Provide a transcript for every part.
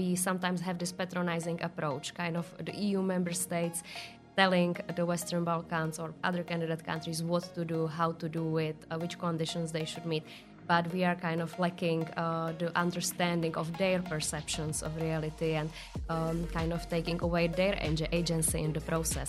we sometimes have this patronizing approach, kind of the EU member states telling the Western Balkans or other candidate countries what to do, how to do it, uh, which conditions they should meet. But we are kind of lacking uh, the understanding of their perceptions of reality and um, kind of taking away their agency in the process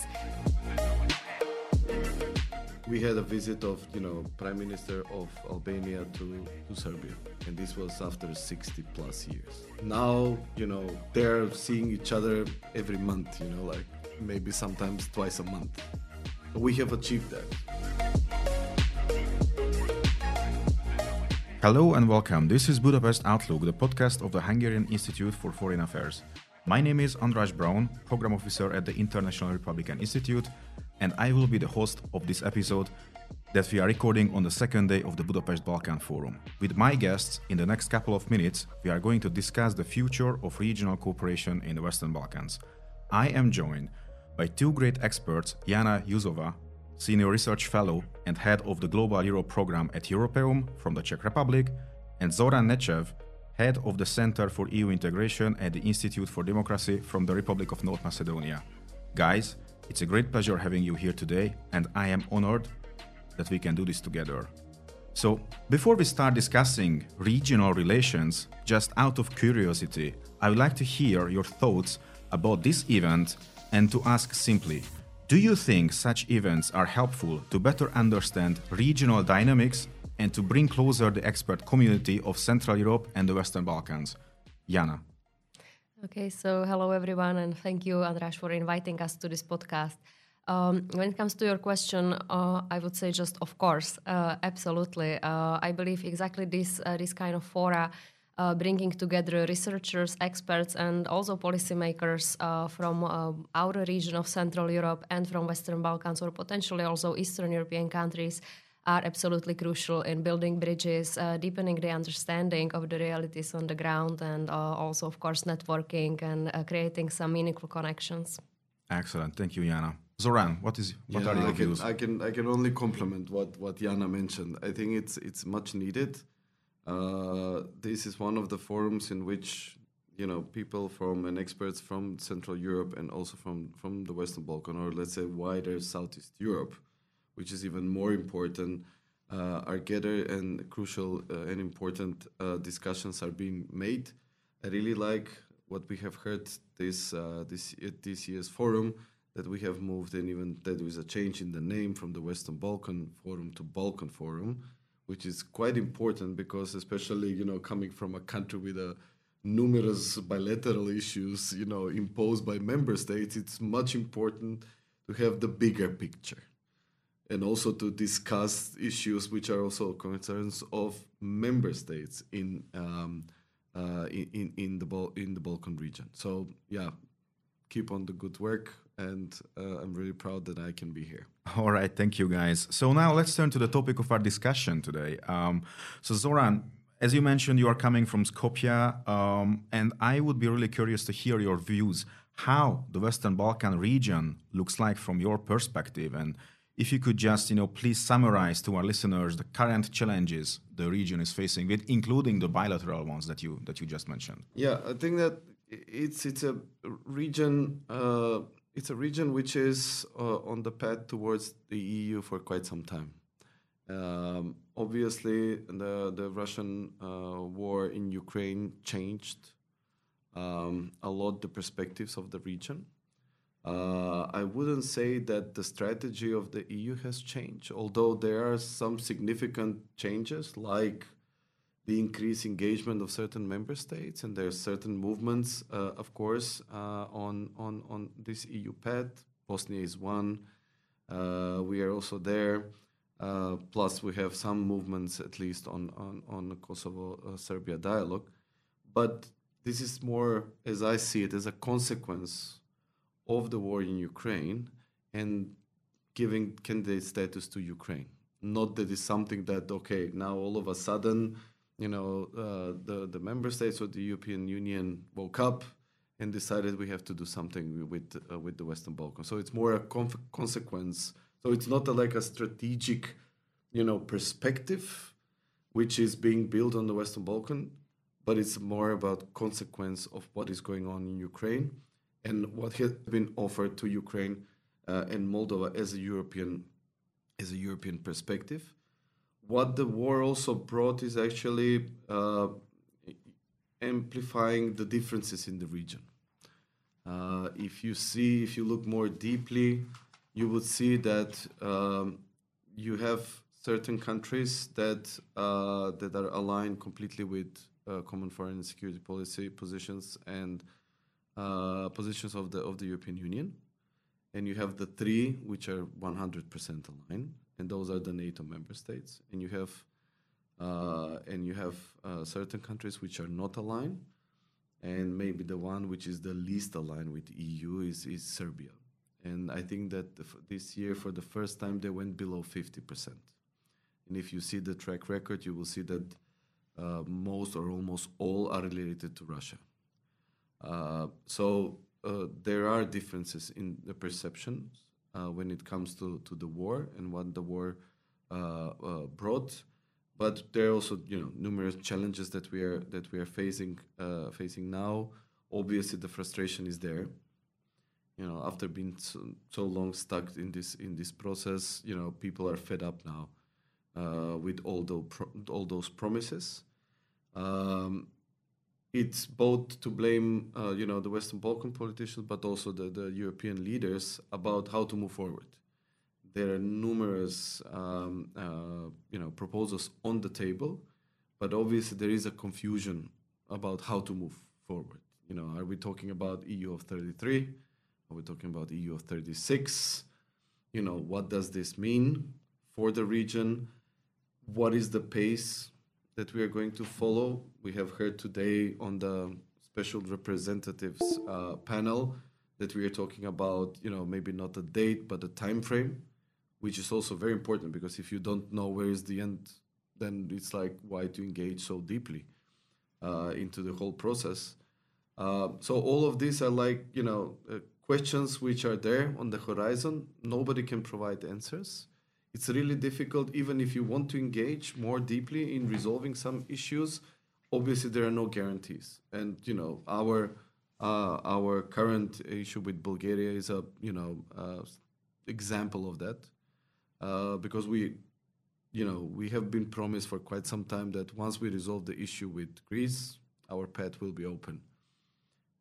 we had a visit of you know prime minister of albania to, to serbia and this was after 60 plus years. Now you know they're seeing each other every month you know like maybe sometimes twice a month. We have achieved that. Hello and welcome. This is budapest outlook the podcast of the hungarian institute for foreign affairs. My name is andras braun program officer at the international republican institute and I will be the host of this episode that we are recording on the second day of the Budapest Balkan Forum. With my guests, in the next couple of minutes, we are going to discuss the future of regional cooperation in the Western Balkans. I am joined by two great experts, Jana Juzova, Senior Research Fellow and Head of the Global Europe Program at Europeum from the Czech Republic, and Zoran Nechev, Head of the Center for EU Integration at the Institute for Democracy from the Republic of North Macedonia. Guys, it's a great pleasure having you here today, and I am honored that we can do this together. So, before we start discussing regional relations, just out of curiosity, I would like to hear your thoughts about this event and to ask simply Do you think such events are helpful to better understand regional dynamics and to bring closer the expert community of Central Europe and the Western Balkans? Jana. Okay, so hello everyone, and thank you, Andras, for inviting us to this podcast. Um, when it comes to your question, uh, I would say just of course, uh, absolutely. Uh, I believe exactly this uh, this kind of fora. Uh, bringing together researchers, experts, and also policymakers uh, from our region of Central Europe and from Western Balkans, or potentially also Eastern European countries, are absolutely crucial in building bridges, uh, deepening the understanding of the realities on the ground, and uh, also, of course, networking and uh, creating some meaningful connections. Excellent, thank you, Jana. Zoran, what is what yeah, are your I can, views? I can I can only compliment what what Jana mentioned. I think it's it's much needed. Uh, this is one of the forums in which you know people from and experts from Central Europe and also from from the Western Balkan or let's say wider Southeast Europe which is even more important, uh, are gathered and crucial uh, and important uh, discussions are being made. I really like what we have heard this this this year's forum that we have moved and even that there is a change in the name from the Western Balkan Forum to Balkan Forum, which is quite important because especially you know coming from a country with a numerous bilateral issues you know imposed by member states, it's much important to have the bigger picture and also to discuss issues which are also concerns of member states in um, uh, in in the Bal- in the Balkan region. So yeah, keep on the good work, and uh, I'm really proud that I can be here. All right, thank you guys. So now let's turn to the topic of our discussion today. Um, so Zoran. As you mentioned, you are coming from Skopje, um, and I would be really curious to hear your views how the Western Balkan region looks like from your perspective, and if you could just, you know, please summarize to our listeners the current challenges the region is facing, with including the bilateral ones that you that you just mentioned. Yeah, I think that it's it's a region. Uh, it's a region which is uh, on the path towards the EU for quite some time. Um, obviously, the the Russian uh, war in Ukraine changed um, a lot the perspectives of the region. I wouldn't say that the strategy of the EU has changed, although there are some significant changes, like the increased engagement of certain member states, and there are certain movements, uh, of course, uh, on on on this EU path. Bosnia is one. Uh, we are also there. Uh, plus, we have some movements, at least on on on the Kosovo-Serbia uh, dialogue. But this is more, as I see it, as a consequence of the war in Ukraine and giving candidate status to Ukraine. Not that it's something that okay now all of a sudden you know uh, the the member states of the European Union woke up and decided we have to do something with uh, with the Western Balkans. So it's more a consequence. So it's not a, like a strategic you know perspective which is being built on the Western Balkan, but it's more about consequence of what is going on in Ukraine and what has been offered to Ukraine uh, and Moldova as a European as a European perspective. What the war also brought is actually uh, amplifying the differences in the region. Uh, if you see, if you look more deeply, you would see that um, you have certain countries that uh, that are aligned completely with uh, common foreign and security policy positions and uh, positions of the of the European Union, and you have the three which are 100% aligned, and those are the NATO member states, and you have uh, and you have uh, certain countries which are not aligned, and maybe the one which is the least aligned with EU is is Serbia, and I think that this year for the first time they went below 50%, and if you see the track record, you will see that uh, most or almost all are related to Russia. Uh, so uh, there are differences in the perceptions uh, when it comes to, to the war and what the war uh, uh, brought. But there are also, you know, numerous challenges that we are that we are facing facing now. Obviously, the frustration is there. You know, after being so, so long stuck in this in this process, you know, people are fed up now uh, with all those all those promises. Um, it's both to blame, uh, you know, the Western Balkan politicians, but also the, the European leaders about how to move forward. There are numerous, um, uh, you know, proposals on the table, but obviously there is a confusion about how to move forward. You know, are we talking about EU of 33? Are we talking about EU of 36? You know, what does this mean for the region? What is the pace that we are going to follow. We have heard today on the special representatives uh, panel that we are talking about, you know, maybe not a date, but a time frame, which is also very important because if you don't know where is the end, then it's like why to engage so deeply uh, into the whole process. Uh, so all of these are like, you know, uh, questions which are there on the horizon. Nobody can provide answers it's really difficult even if you want to engage more deeply in resolving some issues obviously there are no guarantees. And you know our uh, our current issue with bulgaria is a you know uh, example of that uh, because we you know we have been promised for quite some time that once we resolve the issue with greece our path will be open.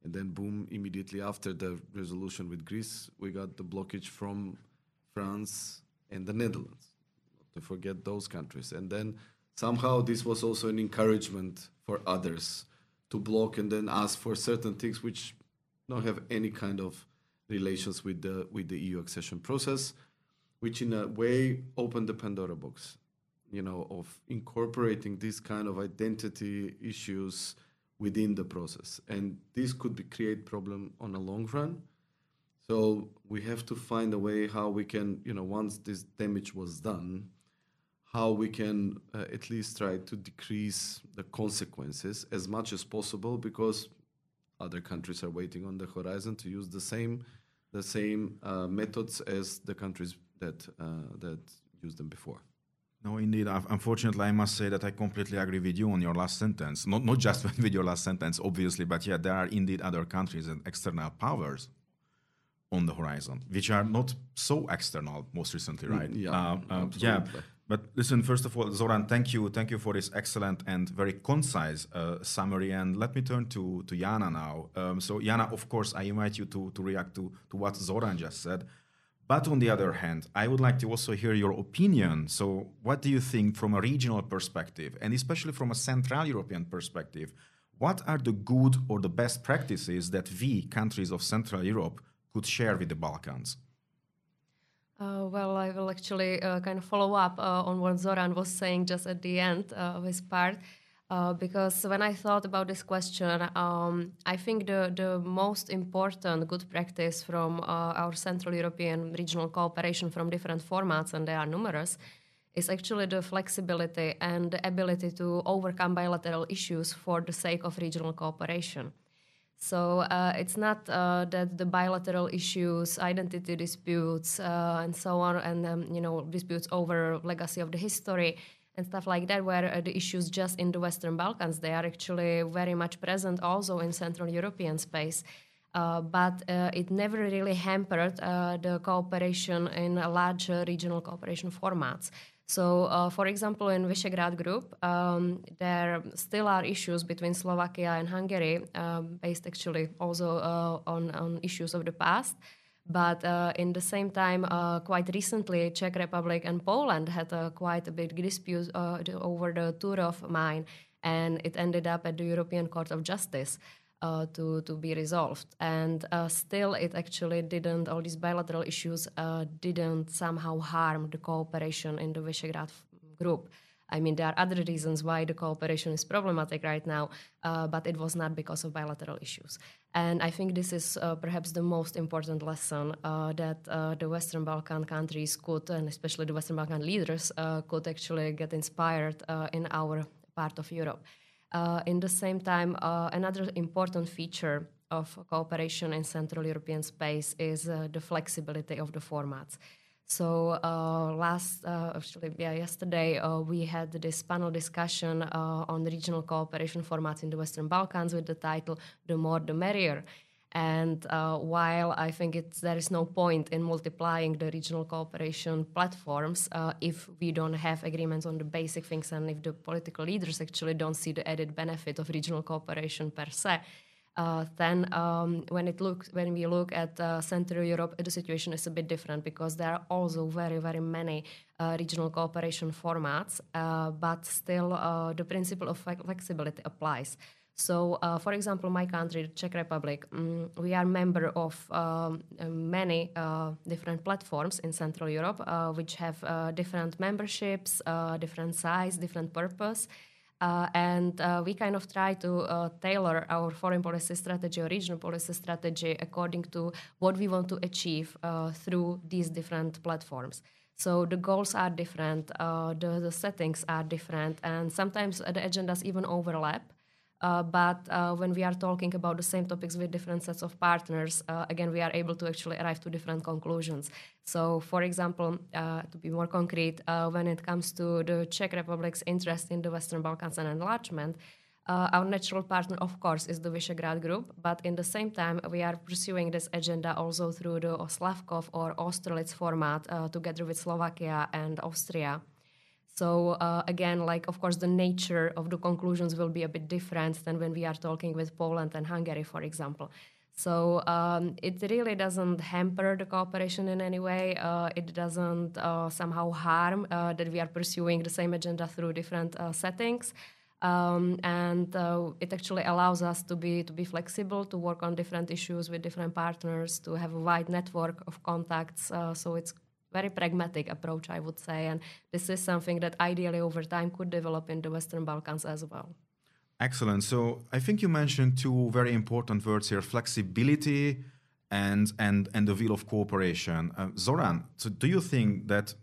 And then boom immediately after the resolution with greece we got the blockage from france and the Netherlands, not to forget those countries. And then somehow this was also an encouragement for others to block and then ask for certain things which don't have any kind of relations with the with the EU accession process, which in a way opened the Pandora box, you know, of incorporating this kind of identity issues within the process, and this could be create problem on a long run so we have to find a way how we can, you know, once this damage was done, how we can uh, at least try to decrease the consequences as much as possible because other countries are waiting on the horizon to use the same the same uh, methods as the countries that uh, that used them before. No, indeed. Unfortunately, I must say that I completely agree with you on your last sentence. Not not just with your last sentence, obviously, but yeah, there are indeed other countries and external powers on the horizon, which are not so external most recently, mm, right? Yeah, uh, uh, yeah. But listen, first of all, Zoran, thank you, thank you for this excellent and very concise uh, summary. And let me turn to to Jana now. Um, so, Jana, of course, I invite you to to react to to what Zoran just said. But on the other hand, I would like to also hear your opinion. So, what do you think from a regional perspective, and especially from a Central European perspective? What are the good or the best practices that we, countries of Central Europe, could share with the Balkans? Uh, well, I will actually uh, kind of follow up uh, on what Zoran was saying just at the end uh, of his part. Uh, because when I thought about this question, um, I think the, the most important good practice from uh, our Central European regional cooperation from different formats, and they are numerous, is actually the flexibility and the ability to overcome bilateral issues for the sake of regional cooperation. So uh, it's not uh, that the bilateral issues, identity disputes, uh, and so on, and um, you know disputes over legacy of the history and stuff like that, where the issues just in the Western Balkans, they are actually very much present also in Central European space. Uh, but uh, it never really hampered uh, the cooperation in large regional cooperation formats. So, uh, for example, in Visegrad Group, um, there still are issues between Slovakia and Hungary, um, based actually also uh, on, on issues of the past. But uh, in the same time, uh, quite recently, Czech Republic and Poland had a quite a big dispute uh, over the Turów mine, and it ended up at the European Court of Justice uh, to, to be resolved. And uh, still, it actually didn't, all these bilateral issues uh, didn't somehow harm the cooperation in the Visegrad group. I mean, there are other reasons why the cooperation is problematic right now, uh, but it was not because of bilateral issues. And I think this is uh, perhaps the most important lesson uh, that the Western Balkan countries could, and especially the Western Balkan leaders, could actually get inspired in our part of Europe. Uh, in the same time, uh, another important feature of cooperation in Central European space is uh, the flexibility of the formats. So uh, last, uh, actually, yeah, yesterday uh, we had this panel discussion on regional cooperation formats in the Western Balkans with the title "The More the Merrier." And uh, while I think there is no point in multiplying the regional cooperation platforms uh, if we don't have agreements on the basic things and if the political leaders actually don't see the added benefit of regional cooperation per se, uh, then um, when it looks when we look at uh, Central Europe, the situation is a bit different because there are also very very many uh, regional cooperation formats, uh, but still the principle of flexibility applies. So, uh, for example, my country, Czech Republic, um, we are member of um, many uh, different platforms in Central Europe, uh, which have uh, different memberships, uh, different size, different purpose. Uh, and we kind of try to tailor our foreign policy strategy or regional policy strategy according to what we want to achieve through these different platforms. So the goals are different, the, the settings are different, and sometimes the agendas even overlap. Uh, but uh, when we are talking about the same topics with different sets of partners, uh, again, we are able to actually arrive to different conclusions. So, for example, uh, to be more concrete, uh, when it comes to the Czech Republic's interest in the Western Balkans and enlargement, uh, our natural partner, of course, is the Visegrad Group, but in the same time, we are pursuing this agenda also through the Slavkov or Austerlitz format together with Slovakia and Austria. So uh, again, like of course, the nature of the conclusions will be a bit different than when we are talking with Poland and Hungary, for example. So um, it really doesn't hamper the cooperation in any way. Uh, it doesn't uh, somehow harm uh, that we are pursuing the same agenda through different uh, settings. Um, and uh, it actually allows us to be to be flexible, to work on different issues with different partners, to have a wide network of contacts. so it's very pragmatic approach, I would say. And this is something that ideally over time could develop in the Western Balkans as well. Excellent. So I think you mentioned two very important words here: flexibility and and and the will of cooperation. Uh, Zoran, so do you think that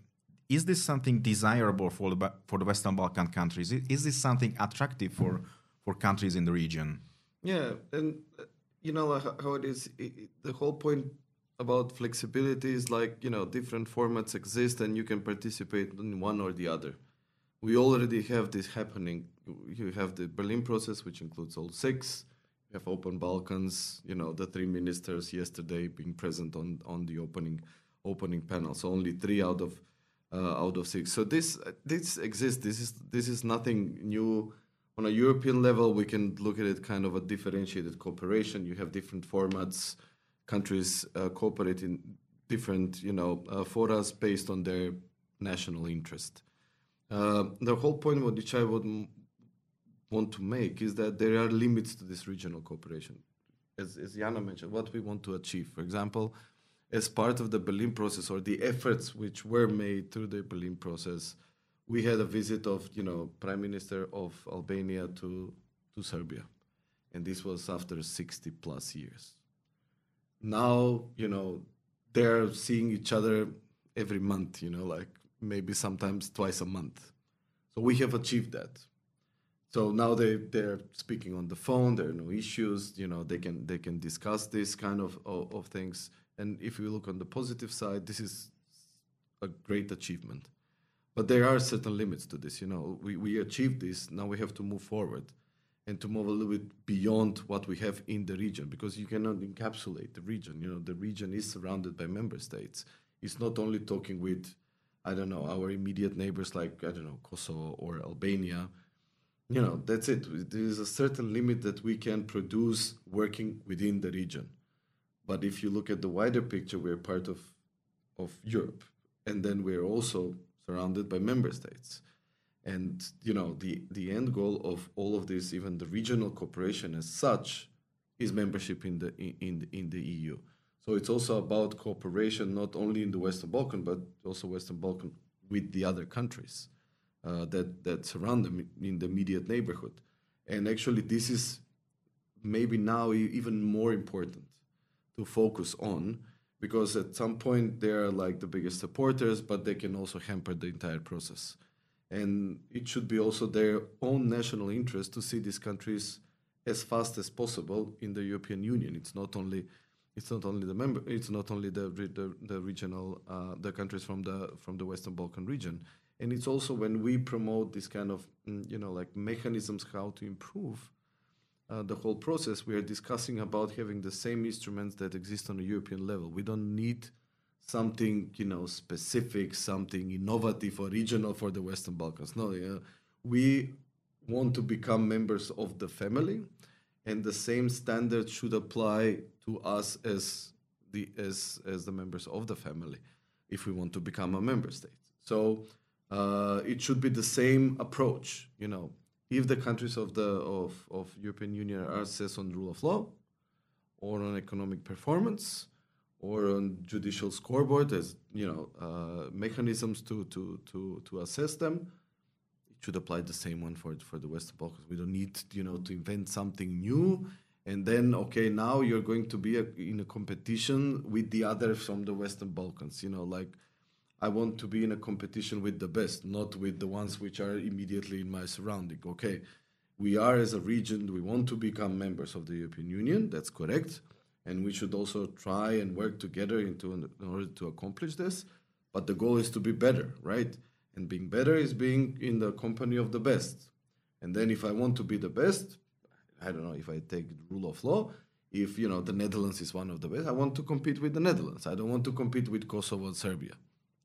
is this something desirable for the for the Western Balkan countries? Is this something attractive for for countries in the region? Yeah, and uh, you know how it is. It, the whole point about flexibility is like you know different formats exist and you can participate in one or the other. We already have this happening. You have the berlin process which includes all six. You have open balkans you know the three ministers yesterday being present on on the opening opening panel. So only three out of uh, out of six. So this this exists. This is this is nothing new. On a european level we can look at it kind of a differentiated cooperation. You have different formats countries uh, cooperate in different, you know, uh, forums based on their national interest. Uh, the whole point which I would want to make is that there are limits to this regional cooperation. As, as Jana mentioned, what we want to achieve. For example, as part of the Berlin process or the efforts which were made through the Berlin process, we had a visit of, you know, Prime Minister of Albania to, to Serbia. And this was after 60 plus years now you know they're seeing each other every month you know like maybe sometimes twice a month so we have achieved that so now they they're speaking on the phone there are no issues you know they can they can discuss this kind of, of, of things and if you look on the positive side this is a great achievement but there are certain limits to this. You know, we, we achieved this. Now we have to move forward and to move a little bit beyond what we have in the region because you cannot encapsulate the region. You know, the region is surrounded by member states. It's not only talking with, I don't know, our immediate neighbors like, I don't know, Kosovo or Albania. You know, that's it. There is a certain limit that we can produce working within the region. But if you look at the wider picture, we're part of, of Europe. And then we're also surrounded by member states. And you know, the, the end goal of all of this, even the regional cooperation as such, is membership in the in in the EU. So it's also about cooperation not only in the Western Balkan, but also Western Balkan with the other countries uh, that that surround them in the immediate neighborhood. And actually, this is maybe now even more important to focus on because at some point they are like the biggest supporters, but they can also hamper the entire process and it should be also their own national interest to see these countries as fast as possible in the European Union. It's not only it's not only the member it's not only the the, the regional uh, the countries from the from the Western Balkan region, and it's also when we promote this kind of mm, you know like mechanisms how to improve. Uh, the whole process we are discussing about having the same instruments that exist on a European level. We don't need something you know specific, something innovative or regional for the Western Balkans. No, we want to become members of the family, and the same standards should apply to us as the as as the members of the family, if we want to become a member state. So uh, it should be the same approach. You know, if the countries of the of of European Union are assessed on rule of law or on economic performance or on judicial scoreboard as you know uh, mechanisms to, to, to, to assess them. It should apply the same one for for the Western Balkans. We don't need you know to invent something new and then okay now you're going to be a, in a competition with the others from the Western Balkans. You know like. I want to be in a competition with the best, not with the ones which are immediately in my surrounding. Okay, we are as a region, we want to become members of the European Union, that's correct and we should also try and work together into in order to accomplish this. But the goal is to be better, right? And being better is being in the company of the best. And then if I want to be the best, I don't know if I take rule of law. If you know the Netherlands is one of the best, I want to compete with the Netherlands. I don't want to compete with Kosovo and Serbia.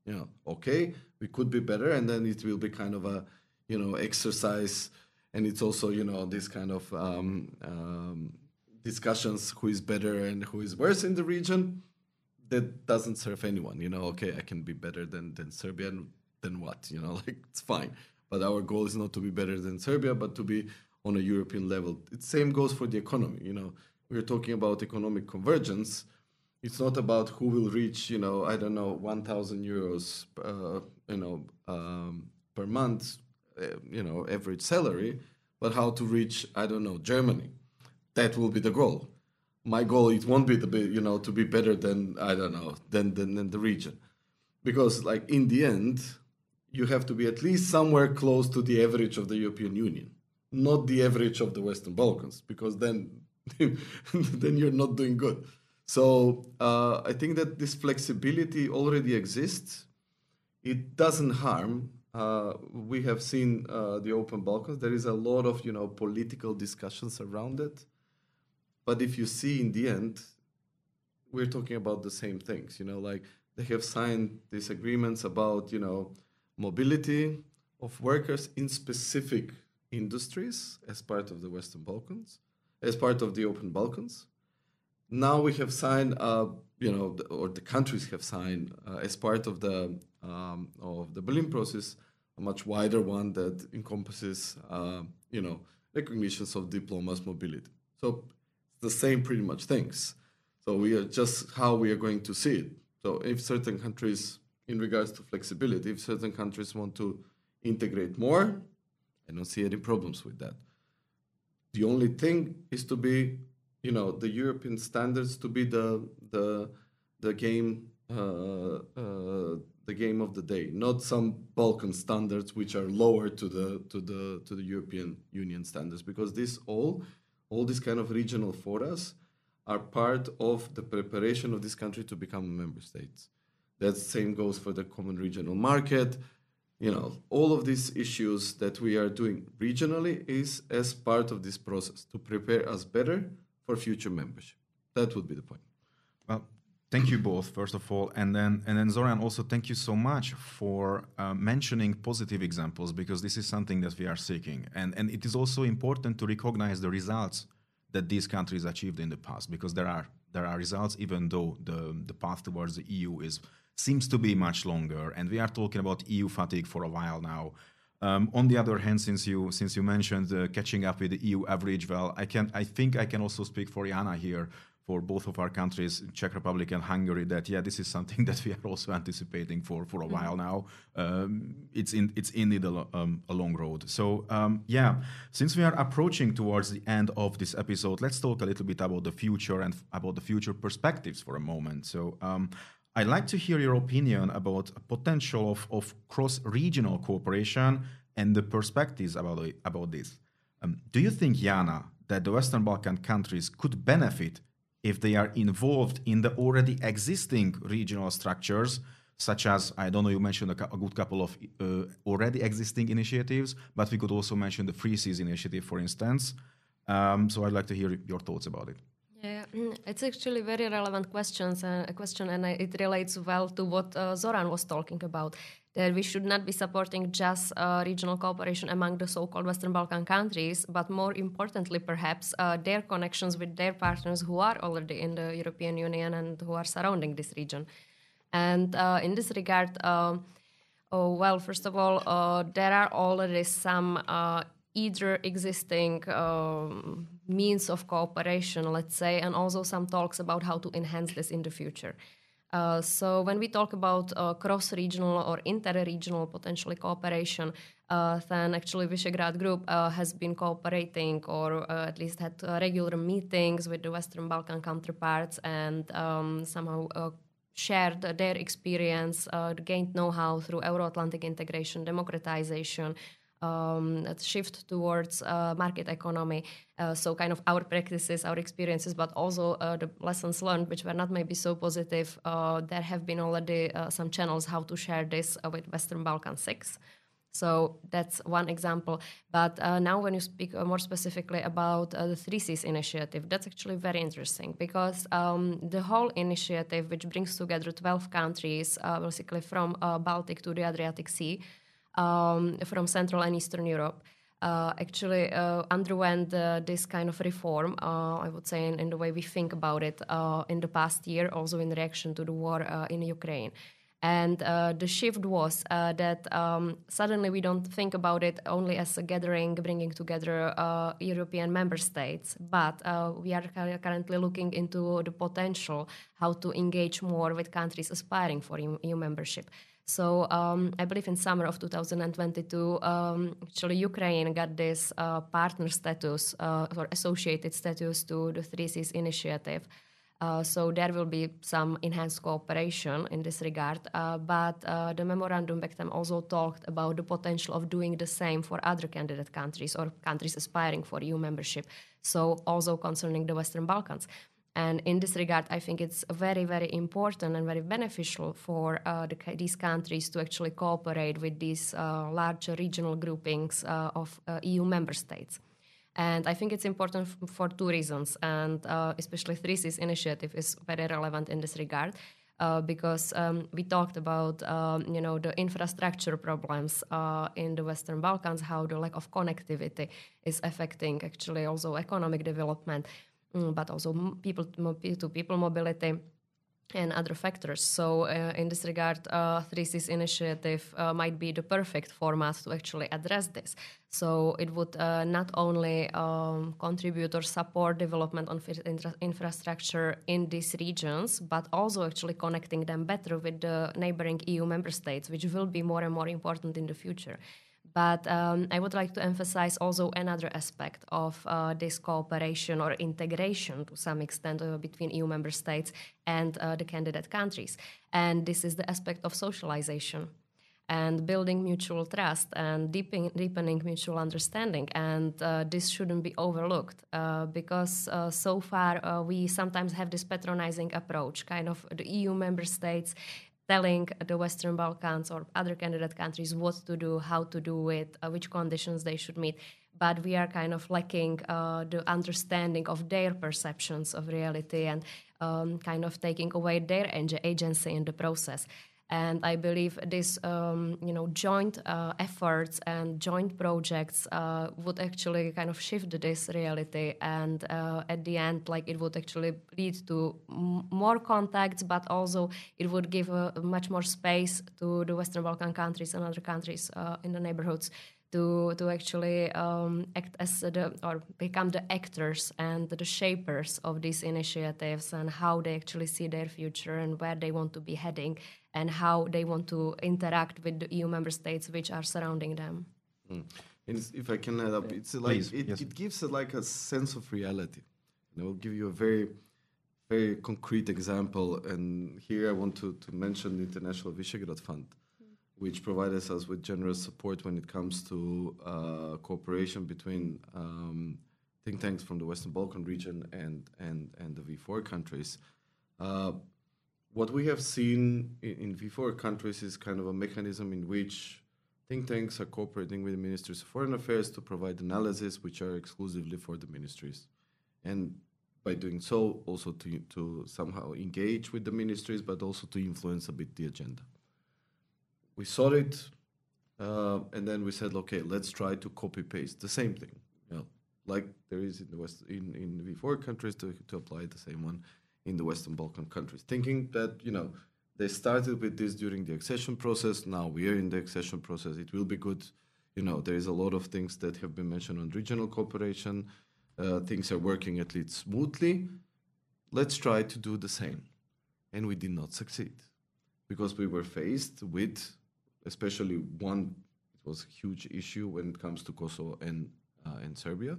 You know, okay, we could be better, and then it will be kind of a you know exercise, and it's also you know this kind of um, um, discussions who is better and who is worse in the region that doesn't serve anyone you know okay i can be better than than serbia then what you know like it's fine. But our goal is not to be better than serbia but to be on a european level. The same goes for the economy you know. We're talking about economic convergence. It's not about who will reach you know i don't know 1000 euros uh, you know um, per month uh, you know average salary but how to reach i don't know germany that will be the goal. My goal it won't be to be you know to be better than I don't know than than, than the region, because like in the end, you have to be at least somewhere close to the average of the European Union, not the average of the Western Balkans, because then then you're not doing good. So uh, I think that this flexibility already exists. It doesn't harm. Uh, we have seen uh, the open Balkans. There is a lot of you know political discussions around it. But if you see in the end, we're talking about the same things. You know, like they have signed these agreements about you know mobility of workers in specific industries as part of the Western Balkans, as part of the Open Balkans. Now we have signed, uh, you know, or the countries have signed uh, as part of the um, of the Berlin process, a much wider one that encompasses, uh, you know, recognitions of diplomas mobility. So the same pretty much things. So we are just how we are going to see it. So if certain countries, in regards to flexibility, if certain countries want to integrate more, I don't see any problems with that. The only thing is to be, you know, the European standards to be the the the game uh, uh, the game of the day, not some Balkan standards which are lower to the to the to the European Union standards, because this all all these kind of regional forums are part of the preparation of this country to become a member state. That same goes for the common regional market. you know, all of these issues that we are doing regionally is as part of this process to prepare us better for future membership. That would be the point. Well, thank you both first of all, and then and then Zoran also thank you so much for uh, mentioning positive examples because this is something that we are seeking, and and it is also important to recognize the results that these countries achieved in the past because there are there are results even though the the path towards the EU is seems to be much longer, and we are talking about EU fatigue for a while now. Um, on the other hand, since you since you mentioned uh, catching up with the EU average, well, I can I think I can also speak for Jana here for both of our countries, Czech Republic and Hungary, that yeah, this is something that we are also anticipating for for a mm-hmm. while now. Um, it's in it's indeed a, um, a long road. So um, yeah, since we are approaching towards the end of this episode, let's talk a little bit about the future and f- about the future perspectives for a moment. So. Um, I'd like to hear your opinion about potential of, of cross-regional cooperation and the perspectives about, about this. Um, do you think, Jana, that the Western Balkan countries could benefit if they are involved in the already existing regional structures, such as, I don't know, you mentioned a, a good couple of uh, already existing initiatives, but we could also mention the Three Seas initiative, for instance. Um, so I'd like to hear your thoughts about it. Yeah, mm, it's actually very relevant questions, uh, a question, and it relates well to what uh, Zoran was talking about. That we should not be supporting just uh, regional cooperation among the so-called Western Balkan countries, but more importantly, perhaps uh, their connections with their partners who are already in the European Union and who are surrounding this region. And uh, in this regard, um, oh, well, first of all, uh, there are already some either existing um, means of cooperation, let's say, and also some talks about how to enhance this in the future. Uh, so when we talk about uh, cross-regional or inter-regional potentially cooperation, uh, then actually Visegrad Group uh, has been cooperating or uh, at least had regular meetings with the Western Balkan counterparts and um, somehow shared their experience, gained know-how through Euro-Atlantic integration, democratization, um, shift towards uh, market economy. Uh, so, kind of our practices, our experiences, but also uh, the lessons learned, which were not maybe so positive. Uh, there have been already uh, some channels how to share this uh, with Western Balkan Six. So that's one example. But now, when you speak more specifically about the Three Seas initiative, that's actually very interesting because um, the whole initiative, which brings together 12 countries, basically from Baltic to the Adriatic Sea, um, from Central and Eastern Europe. Uh, actually uh, underwent uh, this kind of reform, uh, I would say, in, in, the way we think about it uh, in the past year, also in reaction to the war uh, in Ukraine. And the shift was that um, suddenly we don't think about it only as a gathering, bringing together European member states, but we are currently looking into the potential how to engage more with countries aspiring for EU membership. So um, I believe in summer of 2022, um, actually Ukraine got this uh, partner status uh, or associated status to the Three Seas initiative. Uh, so there will be some enhanced cooperation in this regard. Uh, but uh, the memorandum back then also talked about the potential of doing the same for other candidate countries or countries aspiring for EU membership. So also concerning the Western Balkans. And in this regard, I think it's very, very important and very beneficial for uh, the, these countries to actually cooperate with these uh, regional groupings uh, of uh, EU member states. And I think it's important for two reasons, and uh, especially Three Seas initiative is very relevant in this regard. Uh, because um, we talked about um, you know the infrastructure problems in the Western Balkans, how the lack of connectivity is affecting actually also economic development. Mm, but also people to people mobility and other factors. So, uh, in this regard, uh, Three Seas initiative uh, might be the perfect format to actually address this. So, it would uh, not only um, contribute or support development infra- infrastructure in these regions, but also actually connecting them better with the neighboring EU member states, which will be more and more important in the future. But um, I would like to emphasize also another aspect of uh, this cooperation or integration to some extent uh, between EU member states and uh, the candidate countries. And this is the aspect of socialization and building mutual trust and deepening, deepening mutual understanding. And uh, this shouldn't be overlooked uh, because uh, so far uh, we sometimes have this patronizing approach, kind of the EU member states telling the Western Balkans or other candidate countries what to do, how to do it, uh, which conditions they should meet. But we are kind of lacking uh, the understanding of their perceptions of reality and um, kind of taking away their agency in the process. And I believe this, um, you know, joint uh, efforts and joint projects uh, would actually kind of shift this reality. And uh, at the end, like it would actually lead to m- more contacts, but also it would give a much more space to the Western Balkan countries and other countries uh, in the neighborhoods to to actually um, act as the or become the actors and the shapers of these initiatives and how they actually see their future and where they want to be heading and how they want to interact with the EU member states which are surrounding them. Mm. if I can add up, it's like it, yes. it, gives a, like a sense of reality. And I will give you a very very concrete example, and here I want to, to mention the International Visegrad Fund which provides us with generous support when it comes to uh, cooperation between um, think tanks from the Western Balkan region and and and the V4 countries. Uh, what we have seen in, in, V4 countries is kind of a mechanism in which think tanks are cooperating with the ministries of foreign affairs to provide analysis which are exclusively for the ministries, and by doing so, also to to somehow engage with the ministries, but also to influence a bit the agenda we saw it, uh, and then we said, okay, let's try to copy paste the same thing, you know, like there is in the West in in V4 countries to to apply the same one in the Western Balkan countries, thinking that you know they started with this during the accession process. Now we are in the accession process. It will be good. You know, there is a lot of things that have been mentioned on regional cooperation. Uh, things are working at least smoothly. Let's try to do the same. And we did not succeed because we were faced with especially one it was a huge issue when it comes to Kosovo and uh, and Serbia,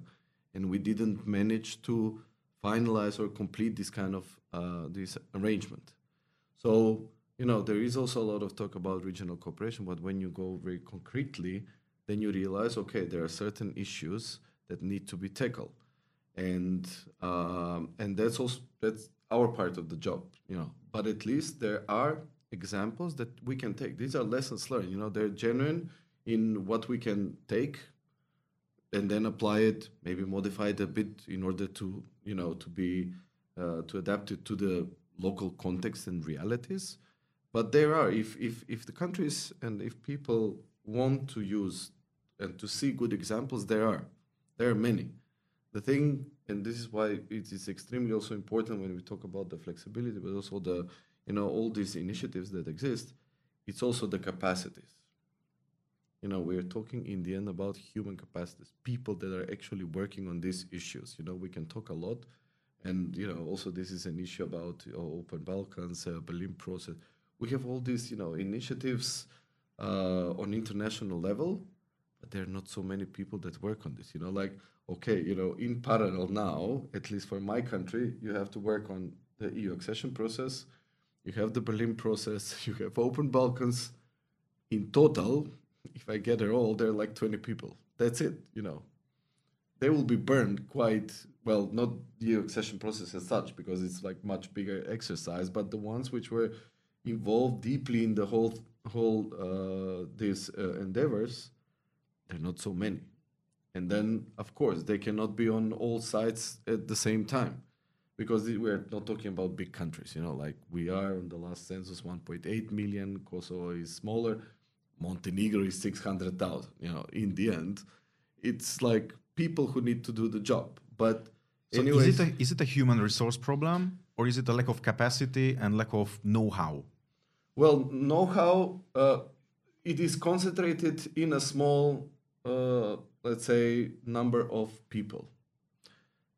and we didn't manage to finalize or complete this kind of uh, this arrangement. So you know there is also a lot of talk about regional cooperation, but when you go very concretely, then you realize okay there are certain issues that need to be tackled, and um, and that's also that's our part of the job, you know. But at least there are examples that we can take. These are lessons learned. You know, they're genuine in what we can take and then apply it, maybe modify it a bit in order to, you know, to be uh, to adapt it to the local context and realities. But there are, if if if the countries and if people want to use and to see good examples, there are, there are many. The thing, and this is why it is extremely also important when we talk about the flexibility, but also the you know all these initiatives that exist. It's also the capacities. You know we're talking in the end about human capacities people that are actually working on these issues. You know we can talk a lot. And you know also this is an issue about you know, open balkans uh, berlin process. We have all these you know initiatives uh, on international level there are not so many people that work on this you know like okay you know in parallel now at least for my country you have to work on the eu accession process you have the Berlin process, you have open Balkans. In total, if I get it all, there are like 20 people. That's it, you know. They will be burned quite well, not the accession process as such, because it's like much bigger exercise, but the ones which were involved deeply in the whole whole uh, these uh, endeavors, they're not so many. And then, of course, they cannot be on all sides at the same time because we're not talking about big countries, you know, like we are on the last census 1.8 million, Kosovo is smaller, Montenegro is 600,000, you know, in the end, it's like people who need to do the job. But so anyways, is it, a, is it a human resource problem or is it a lack of capacity and lack of know-how? Well, know-how, uh, it is concentrated in a small, uh, let's say, number of people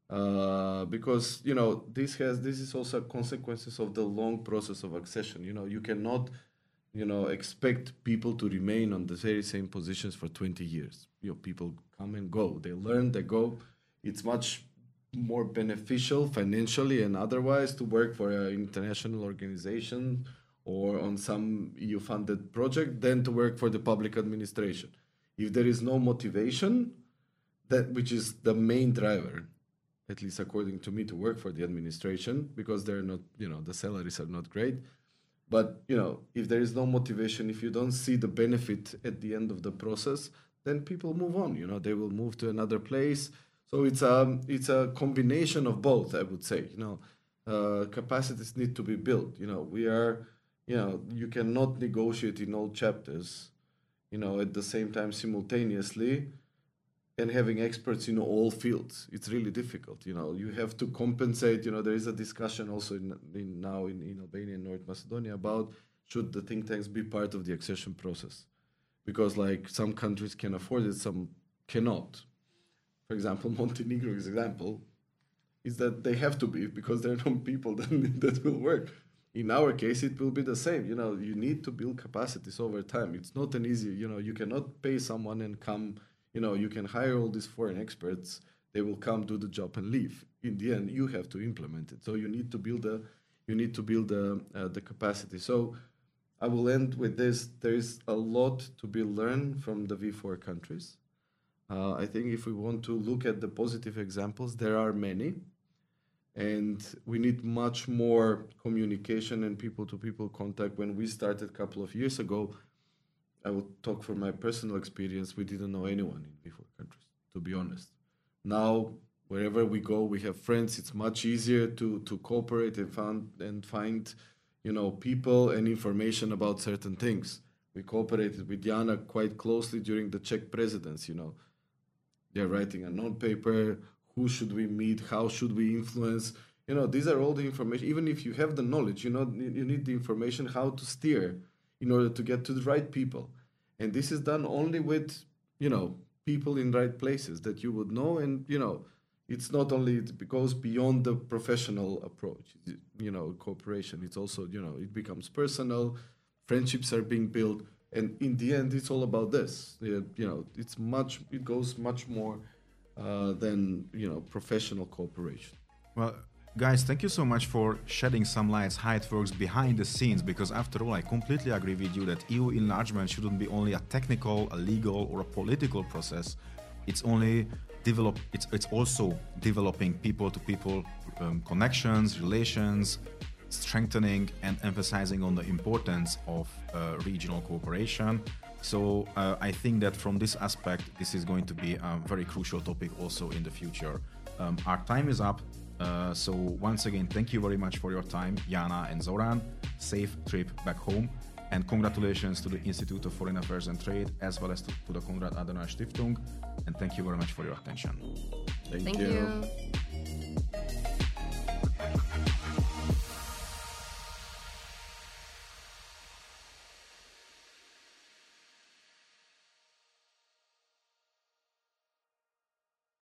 uh, because you know this has this is also consequences of the long process of accession. You know, you cannot you know expect people to remain on the very same positions for 20 years. You know, people come and go. They learn, they go. It's much more beneficial financially and otherwise to work for an international organization or on some EU funded project than to work for the public administration. If there is no motivation, that which is the main driver, at least according to me, to work for the administration because they're not, you know, the salaries are not great. But you know, if there is no motivation, if you don't see the benefit at the end of the process, then people move on. You know, they will move to another place. So it's a it's a combination of both. I would say. You know, uh, capacities need to be built. You know, we are. You know, you cannot negotiate in all chapters. You know, at the same time simultaneously and having experts in all fields. It's really difficult you know. You have to compensate you know there is a discussion also in, in now in, in albania and north macedonia about should the think tanks be part of the accession process? Because like some countries can afford it some cannot. For example montenegro's example is that they have to be because there are no people that, that will work in our case it will be the same. You know you need to build capacities over time. It's not an easy you know you cannot pay someone and come you know you can hire all these foreign experts. They will come do the job and leave. In the end you have to implement it. So you need to build a you need to build a, uh, the capacity. So i will end with this. There is a lot to be learned from the v4 countries. Uh, i think if we want to look at the positive examples there are many and we need much more communication and people to people contact when we started a couple of years ago I will talk from my personal experience. We didn't know anyone in V4 countries, to be honest. Now, wherever we go, we have friends. It's much easier to to cooperate and find and find, you know, people and information about certain things. We cooperated with Jana quite closely during the Czech presidency. You know, they're writing a non-paper. Who should we meet? How should we influence? You know, these are all the information. Even if you have the knowledge, you know, you need the information how to steer in order to get to the right people. And this is done only with, you know, people in right places that you would know. And, you know, it's not only, it goes beyond the professional approach, you know, cooperation. It's also, you know, it becomes personal, friendships are being built. And in the end, it's all about this. You know, it's much, it goes much more uh, than, you know, professional cooperation. Well, Guys, thank you so much for shedding some lights how it works behind the scenes because after all, I completely agree with you that EU enlargement shouldn't be only a technical, a legal or a political process. It's only develop it's it's also developing people to people um, connections, relations, strengthening and emphasizing on the importance of uh, regional cooperation. So uh, I think that from this aspect, this is going to be a very crucial topic also in the future. Um, our time is up. Uh, so once again, thank you very much for your time, Jana and Zoran. Safe trip back home. And congratulations to the Institute of Foreign Affairs and Trade, as well as to, to the Konrad Adenauer Stiftung. And thank you very much for your attention. Thank, Thank you. you.